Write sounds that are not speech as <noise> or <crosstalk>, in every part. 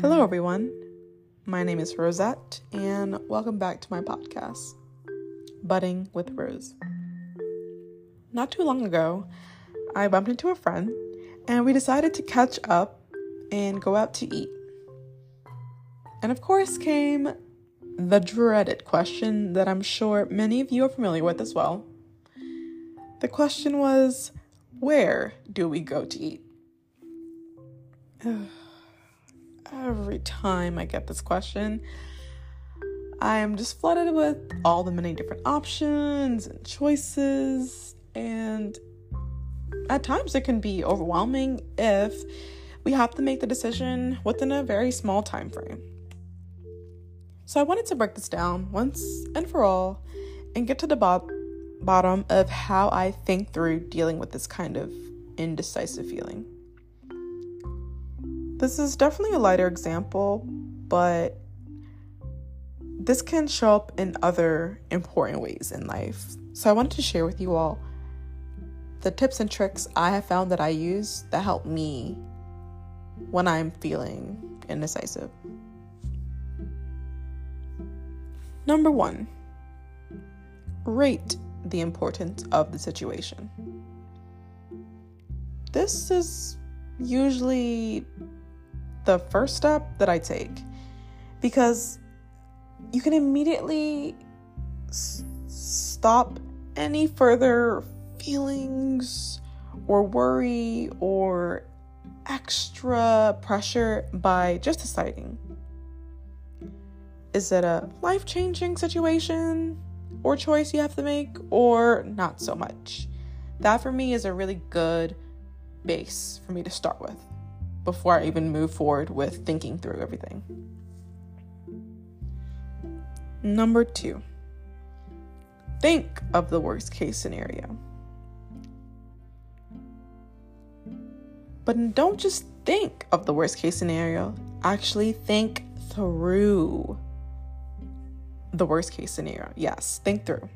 Hello, everyone. My name is Rosette, and welcome back to my podcast, Budding with Rose. Not too long ago, I bumped into a friend, and we decided to catch up and go out to eat. And of course, came the dreaded question that I'm sure many of you are familiar with as well. The question was, Where do we go to eat? <sighs> every time I get this question, I am just flooded with all the many different options and choices, and at times it can be overwhelming if we have to make the decision within a very small time frame. So I wanted to break this down once and for all and get to the bo- bottom of how I think through dealing with this kind of indecisive feeling. This is definitely a lighter example, but this can show up in other important ways in life. So I wanted to share with you all the tips and tricks I have found that I use that help me when I'm feeling indecisive. Number one, rate the importance of the situation. This is usually the first step that I take. Because you can immediately s- stop any further feelings or worry or extra pressure by just deciding. Is it a life changing situation or choice you have to make, or not so much? That for me is a really good base for me to start with before I even move forward with thinking through everything. Number two, think of the worst case scenario. But don't just think of the worst case scenario, actually think through the worst case scenario. Yes, think through.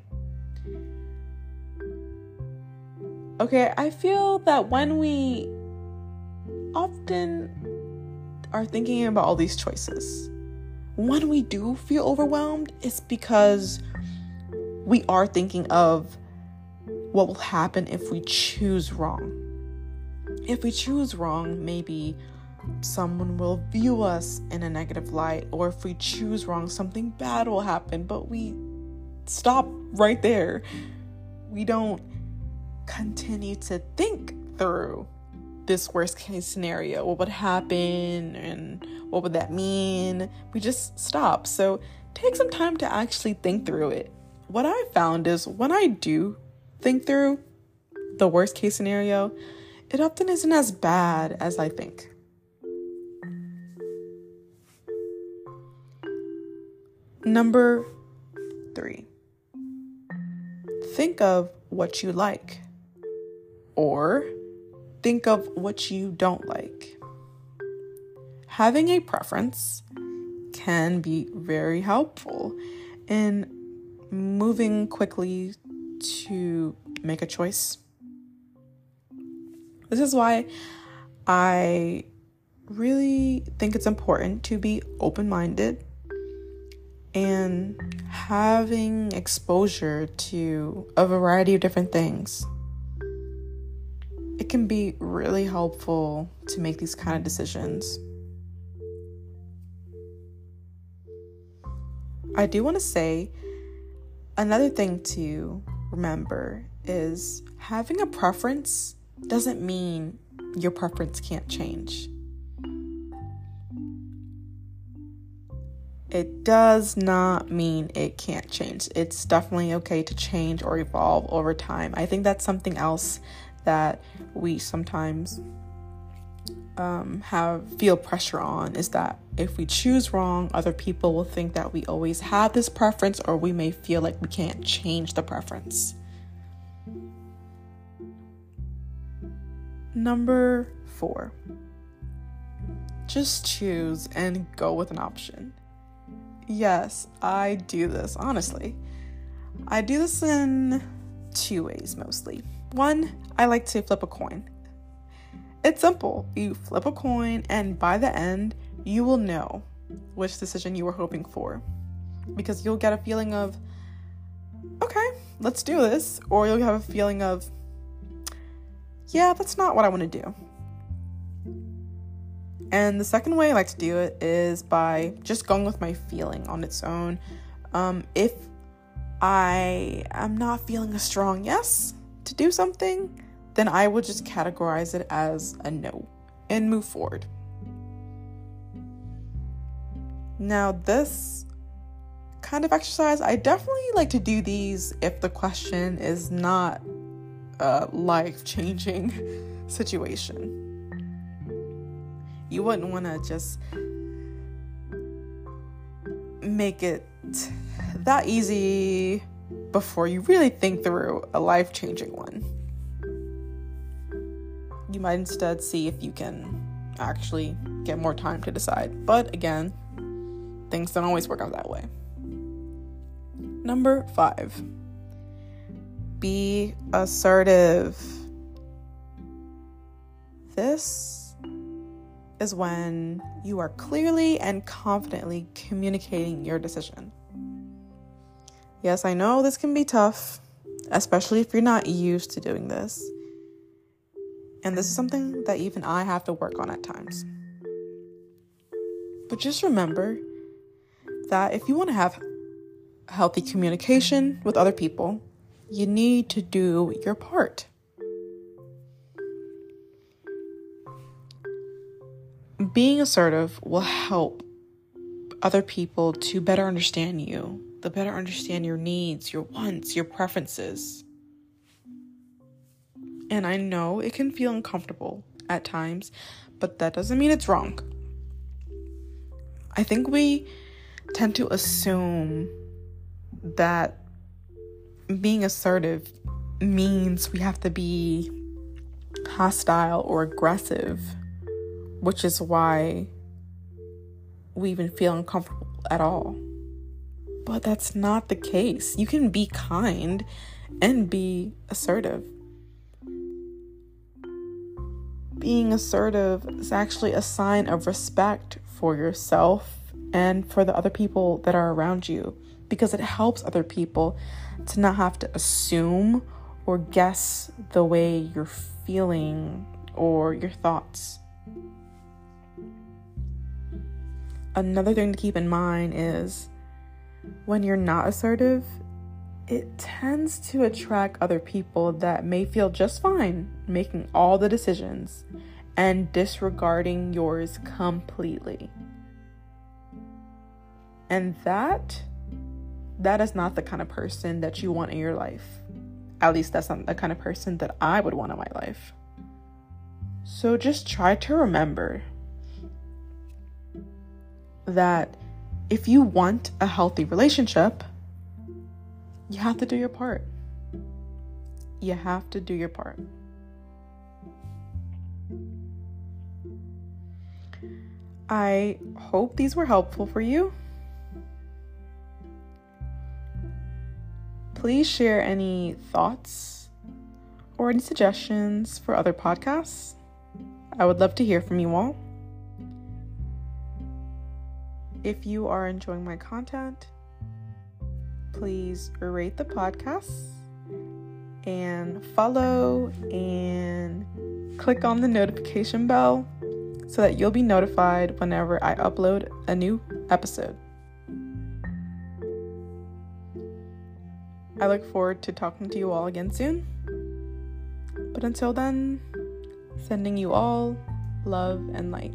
Okay, I feel that when we often are thinking about all these choices. When we do feel overwhelmed, it's because we are thinking of what will happen if we choose wrong. If we choose wrong, maybe someone will view us in a negative light, or if we choose wrong, something bad will happen, but we stop right there. We don't continue to think through this worst case scenario. What would happen and what would that mean? We just stop. So take some time to actually think through it. What I found is when I do think through the worst case scenario, it often isn't as bad as I think. Number three, think of what you like or think of what you don't like. Having a preference can be very helpful in moving quickly to make a choice. This is why I really think it's important to be open minded and having exposure to a variety of different things it can be really helpful to make these kind of decisions. I do want to say another thing to remember is having a preference doesn't mean your preference can't change. It does not mean it can't change. It's definitely okay to change or evolve over time. I think that's something else that we sometimes um, have feel pressure on is that if we choose wrong, other people will think that we always have this preference, or we may feel like we can't change the preference. Number four, just choose and go with an option. Yes, I do this, honestly. I do this in two ways mostly. One, I like to flip a coin. It's simple. You flip a coin, and by the end, you will know which decision you were hoping for because you'll get a feeling of, okay, let's do this, or you'll have a feeling of, yeah, that's not what I want to do. And the second way I like to do it is by just going with my feeling on its own. Um, if I am not feeling a strong yes to do something, then I will just categorize it as a no and move forward. Now, this kind of exercise, I definitely like to do these if the question is not a life changing <laughs> situation. You wouldn't want to just make it that easy before you really think through a life changing one. You might instead see if you can actually get more time to decide. But again, things don't always work out that way. Number five, be assertive. This is when you are clearly and confidently communicating your decision. Yes, I know this can be tough, especially if you're not used to doing this. And this is something that even I have to work on at times. But just remember that if you want to have healthy communication with other people, you need to do your part. Being assertive will help other people to better understand you, to better understand your needs, your wants, your preferences. And I know it can feel uncomfortable at times, but that doesn't mean it's wrong. I think we tend to assume that being assertive means we have to be hostile or aggressive, which is why we even feel uncomfortable at all. But that's not the case. You can be kind and be assertive. Being assertive is actually a sign of respect for yourself and for the other people that are around you because it helps other people to not have to assume or guess the way you're feeling or your thoughts. Another thing to keep in mind is when you're not assertive, it tends to attract other people that may feel just fine making all the decisions and disregarding yours completely. And that that is not the kind of person that you want in your life. At least that's not the kind of person that I would want in my life. So just try to remember that if you want a healthy relationship, you have to do your part. You have to do your part. I hope these were helpful for you. Please share any thoughts or any suggestions for other podcasts. I would love to hear from you all. If you are enjoying my content, please rate the podcast and follow and click on the notification bell so that you'll be notified whenever I upload a new episode. I look forward to talking to you all again soon. But until then, sending you all love and light.